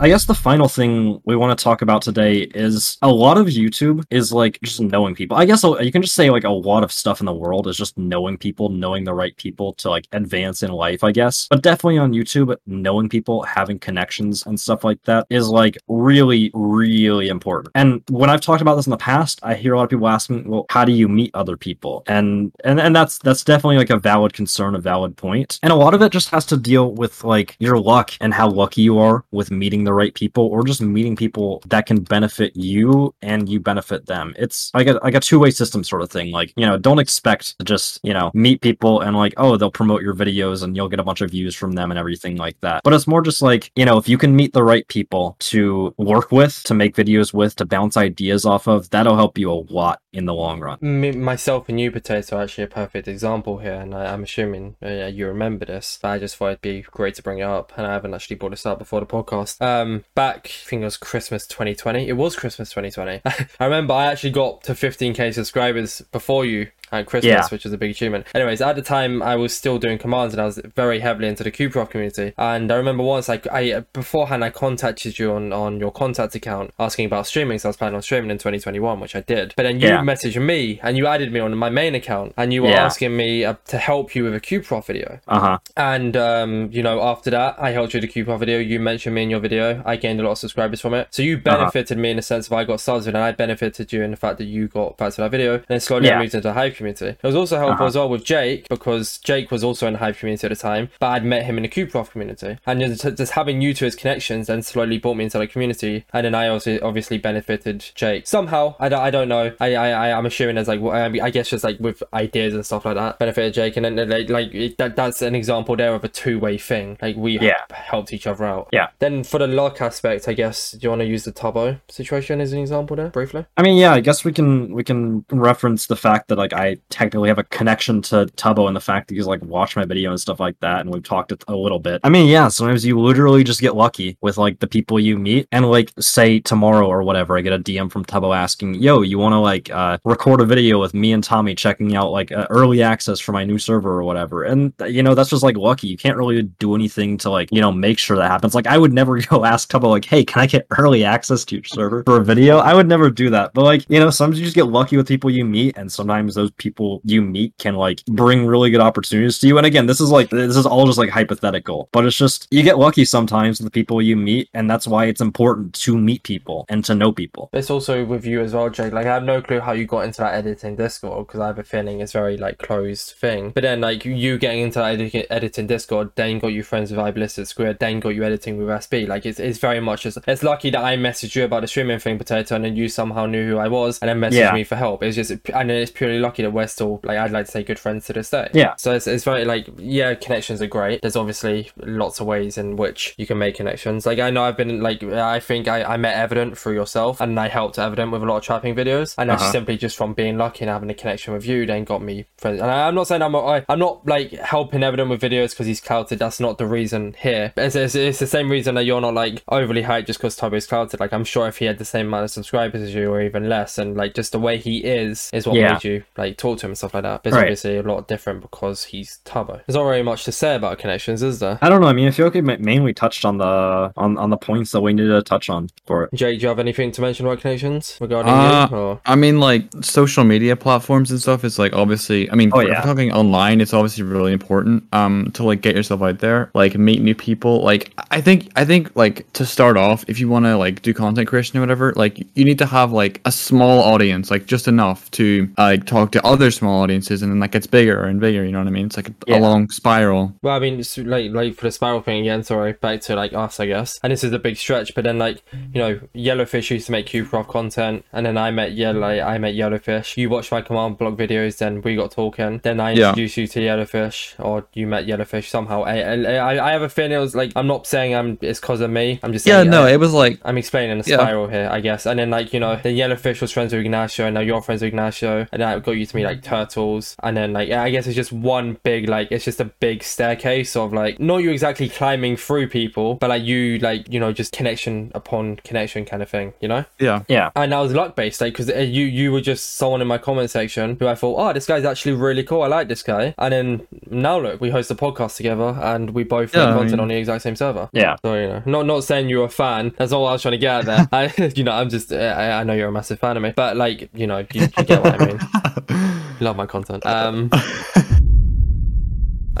I guess the final thing we want to talk about today is a lot of YouTube is like just knowing people. I guess you can just say like a lot of stuff in the world is just knowing people, knowing the right people to like advance in life, I guess. But definitely on YouTube, knowing people, having connections and stuff like that is like really, really important. And when I've talked about this in the past, I hear a lot of people ask me, well, how do you meet other people? And and and that's that's definitely like a valid concern, a valid point. And a lot of it just has to deal with like your luck and how lucky you are with meeting the right people or just meeting people that can benefit you and you benefit them. It's like a like a two-way system sort of thing. Like, you know, don't expect to just, you know, meet people and like, oh, they'll promote your videos and you'll get a bunch of views from them and everything like that. But it's more just like, you know, if you can meet the right people to work with, to make videos with, to bounce ideas off of, that'll help you a lot in the long run. Myself and you, Potato, are actually a perfect example here, and I, I'm assuming uh, you remember this, I just thought it'd be great to bring it up, and I haven't actually brought this up before the podcast. Um, back, I think it was Christmas 2020. It was Christmas 2020. I remember I actually got to 15k subscribers before you at Christmas, Yeah. which was a big achievement. Anyways, at the time, I was still doing commands, and I was very heavily into the CubeCraft community. And I remember once, like, I beforehand, I contacted you on on your contact account asking about streaming. So I was planning on streaming in 2021, which I did. But then you Yeah. messaged me and you added me on my main account, and you were Yeah. asking me uh, to help you with a CubeCraft video. Uh-huh. And um, you know, after that, I helped you with the CubeCraft video. You mentioned me in your video. I gained a lot of subscribers from it. So you Uh-huh. benefited me in the sense of I got subs, and I benefited you in the fact that you got fans for that video. And then slowly I moved into Hive community. It was also helpful Uh-huh. as well with Jake because Jake was also in the Hive community at the time, but I'd met him in the CubeCraft community. And just, just having you two as connections then slowly brought me into the community. And then I also obviously benefited Jake somehow. I don't, I don't know. I, I, I'm assuming there's like, I guess just like with ideas and stuff like that, benefited Jake. And then like, like that, that's an example there of a two way thing. Like we Yeah. helped each other out. Yeah. Then for the luck aspect, I guess, do you want to use the Tubbo situation as an example there briefly? I mean, yeah, I guess we can we can reference the fact that like I technically have a connection to Tubbo and the fact that he's like watched my video and stuff like that, and we've talked a little bit. I mean, yeah, sometimes you literally just get lucky with like the people you meet, and like say tomorrow or whatever, I get a DM from Tubbo asking, "Yo, you want to like uh, record a video with me and Tommy checking out like uh, early access for my new server or whatever?" And you know that's just like lucky. You can't really do anything to like you know make sure that happens. Like I would never go ask Tubbo like, "Hey, can I get early access to your server for a video?" I would never do that. But like you know, sometimes you just get lucky with people you meet, and sometimes those people you meet can like bring really good opportunities to you. And again, this is like this is all just like hypothetical, but it's just you get lucky sometimes with the people you meet, and that's why it's important to meet people and to know people. It's also with you as well, Jake. Like, I have no clue how you got into that editing Discord because I have a feeling it's very like closed thing. But then, like, you getting into that edi- editing Discord, then got you friends with iBallisticSquid, then got you editing with SB. Like, it's, it's very much just it's lucky that I messaged you about the streaming thing, Potato, and then you somehow knew who I was and then messaged Yeah. me for help. It's just, and it's purely lucky that we're still like I'd like to say good friends to this day. Yeah. So it's, it's very like yeah, connections are great. There's obviously lots of ways in which you can make connections. Like I know I've been like I think I, I met Evident through yourself, and I helped Evident with a lot of trapping videos, and that's Uh-huh. simply just from being lucky and having a connection with you. Then got me friends. And I, I'm not saying I'm I, I'm not like helping Evident with videos because he's clouted. That's not the reason here. It's, it's, it's the same reason that you're not like overly hyped just because Tubbo's clouted. Like I'm sure if he had the same amount of subscribers as you or even less, and like just the way he is is what Yeah. made you like talk to him and stuff like that. But it's Right. obviously a lot different because he's Tubbo. There's not very much to say about connections, is there? I don't know. I mean, I feel like we ma- mainly touched on the on on the points that we needed to touch on for it. Jake, do you have anything to mention about connections regarding Uh, you? Or I mean, like social media platforms and stuff is like obviously. I mean, Oh, if yeah. talking online, it's obviously really important um to like get yourself out there, like meet new people. Like I think I think like to start off, if you want to like do content creation or whatever, like you need to have like a small audience, like just enough to uh, like talk to other small audiences, and then that gets bigger and bigger. You know what I mean? It's like a, Yeah. a long spiral. Well, I mean, it's like like for the spiral thing again. Sorry, back to like us, I guess. And this is a big stretch, but then like you know, Yellowfish used to make CubeCraft content, and then I met Yellow. I met Yellowfish. You watched my command block videos, then we got talking. Then I Yeah. introduced you to Yellowfish, or you met Yellowfish somehow. I I, I- have a feeling it was like I'm not saying I'm it's because of me. I'm just Yeah, no, I, it was like I'm explaining the Yeah. spiral here, I guess. And then like you know, the Yellowfish was friends with Ignacio, and now you're friends with Ignacio, and I got you to meet like turtles, and then like yeah, I guess it's just one big like it's just a big staircase of like not you exactly climbing through people, but like you like you know just connection upon connection kind of thing, you know. yeah, Yeah. And that was luck based, like because uh, you you were just someone in my comment section who I thought, oh, this guy's actually really cool. I like this guy. And then now look, we host a podcast together, and we both Yeah, make I content mean- on the exact same server. Yeah. So you know, not not saying you're a fan. That's all I was trying to get at there. I, you know, I'm just. Uh, I, I know you're a massive fan of me, but like, you know, you, you get what I mean. You love my content. Um.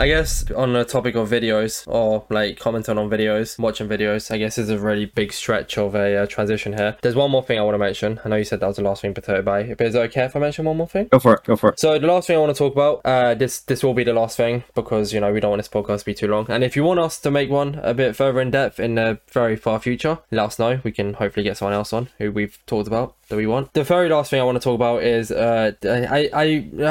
I guess on the topic of videos or like commenting on videos, watching videos, I guess is a really big stretch of a uh, transition here. There's one more thing I want to mention. I know you said that was the last thing, Potato Pie. But is it okay if I mention one more thing? Go for it. Go for it. So the last thing I want to talk about, uh, this this will be the last thing because you know we don't want this podcast to be too long. And if you want us to make one a bit further in depth in the very far future, let us know. We can hopefully get someone else on who we've talked about that we want. The very last thing I want to talk about is uh, I I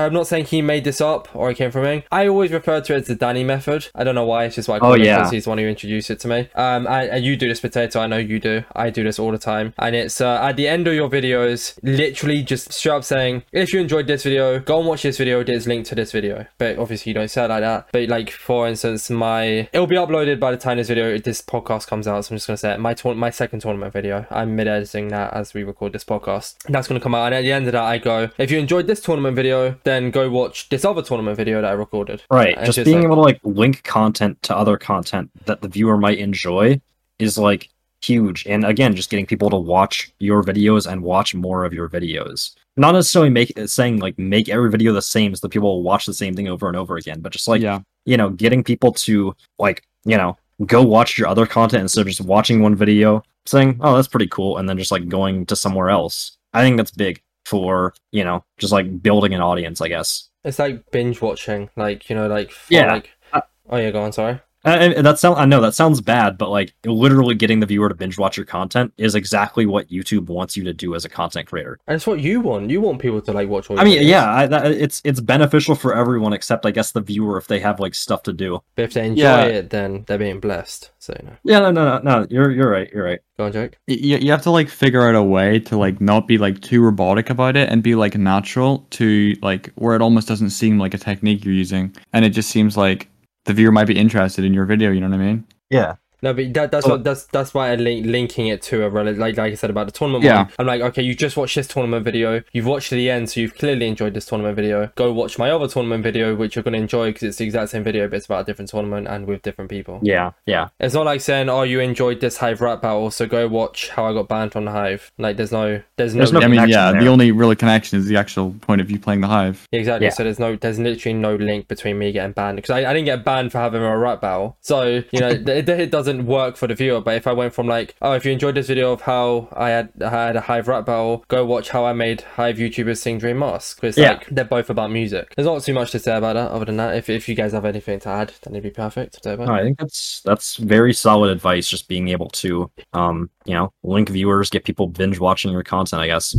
I'm not saying he made this up or it came from him. I always refer to it as the Danny method. I don't know why. It's just I call Oh, yeah. because he's the one who introduced it to me. Um, and, and you do this potato. I know you do. I do this all the time. And it's uh, at the end of your videos, literally just straight up saying, if you enjoyed this video, go and watch this video. There's link to this video. But obviously you don't say it like that. But like for instance, my it'll be uploaded by the time this video this podcast comes out. So I'm just gonna say it. My tour- my second tournament video. I'm mid editing that as we record this podcast. That's gonna come out. And at the end of that, I go, if you enjoyed this tournament video, then go watch this other tournament video that I recorded. Right. And Just it's being like- able to like link content to other content that the viewer might enjoy is like huge. And again, just getting people to watch your videos and watch more of your videos. Not necessarily make saying like make every video the same so that people will watch the same thing over and over again, but just like yeah, you know, getting people to like, you know, go watch your other content instead of just watching one video, saying, "Oh, that's pretty cool," and then just like going to somewhere else. I think that's big for you know, just like building an audience. I guess. It's like binge watching, like you know, like for, Yeah. Like, Uh, oh yeah, go on. Sorry. Uh, and, and that sound I know that sounds bad, but like literally getting the viewer to binge watch your content is exactly what YouTube wants you to do as a content creator. And it's what you want. You want people to like watch all. I mean, videos. yeah, I, that, it's it's beneficial for everyone except I guess the viewer if they have like stuff to do. But if they enjoy Yeah. it, then they're being blessed. So you know, Yeah, no, no, no, no. You're you're right. You're right. go on, Jake. you, you have to like figure out a way to like not be like too robotic about it and be like natural to like where it almost doesn't seem like a technique you're using, and it just seems like the viewer might be interested in your video. You know what I mean? Yeah. No, but that, that's Oh. what that's that's why I'm link, linking it to a like like I said about the tournament Yeah. one. I'm like, okay, you just watched this tournament video, you've watched to the end, so you've clearly enjoyed this tournament video. Go watch my other tournament video, which you're gonna enjoy because it's the exact same video, but it's about a different tournament and with different people. Yeah. Yeah. It's not like saying, oh, you enjoyed this Hive rap battle, so go watch how I got banned from the Hive. Like, there's no, there's no, There's no I mean, yeah. The only real connection is the actual point of you playing the hive. Exactly. Yeah. So there's no, there's literally no link between me getting banned because I, I didn't get banned for having a rap battle. So you know, it, it doesn't work for the viewer. But if I went from like, oh, if you enjoyed this video of how I had I had a Hive rap battle, go watch how I made Hive YouTubers sing Dream Mask. 'Cause It's Yeah. like they're both about music. There's not too much to say about that. Other than that, if if you guys have anything to add, then it'd be perfect. So, No, I think that's that's very solid advice. Just being able to, um, you know, link viewers, get people binge watching your content. I guess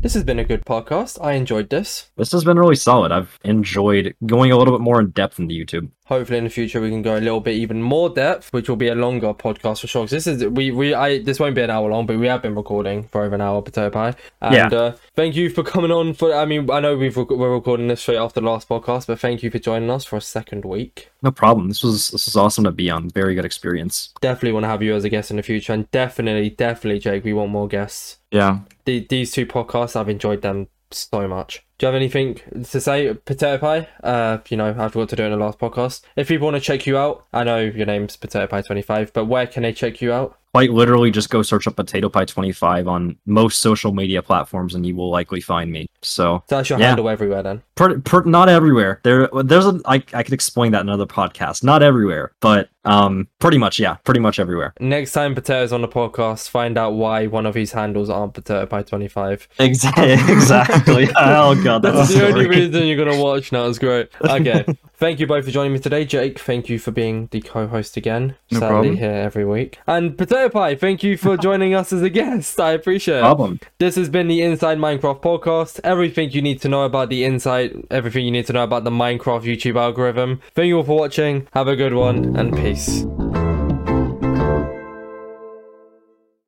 This has been a good podcast. I enjoyed this. this has been really solid. I've enjoyed going a little bit more in depth into YouTube. Hopefully in the future we can go a little bit even more depth which will be a longer podcast for sure this is we we i this won't be an hour long but we have been recording for over an hour potato pie and Yeah. uh, thank you for coming on for i mean i know we've rec- we're recording this straight after the last podcast but thank you for joining us for a second week No problem. This was this was awesome to be on. Very good experience. definitely want to have you as a guest in the future and definitely definitely jake we want more guests Yeah. the, these two podcasts i've enjoyed them so much do you have anything to say potato pie? Uh you know i forgot to do in the last podcast. If people want to check you out i know your name's potato pie 25 but where can they check you out Quite literally, just go search up Potato Pie 25 on most social media platforms, and you will likely find me. So So that's your Yeah. handle everywhere then. per, per, not everywhere. There, there's a. I, I could explain that in another podcast. Not everywhere, but um, pretty much, yeah, pretty much everywhere. Next time Potato's on the podcast, find out why one of his handles aren't Potato Pie 25. Exactly. Exactly. oh god, that's, That's a the only reason you're gonna watch. now was great. Okay, thank you both for joining me today, Jake. Thank you for being the co-host again. No sadly problem. here every week. And Potato Pie, thank you for joining us as a guest. I appreciate it. Problem. This has been the Inside Minecraft podcast. Everything you need to know about the inside, everything you need to know about the Minecraft YouTube algorithm. Thank you all for watching. Have a good one and peace.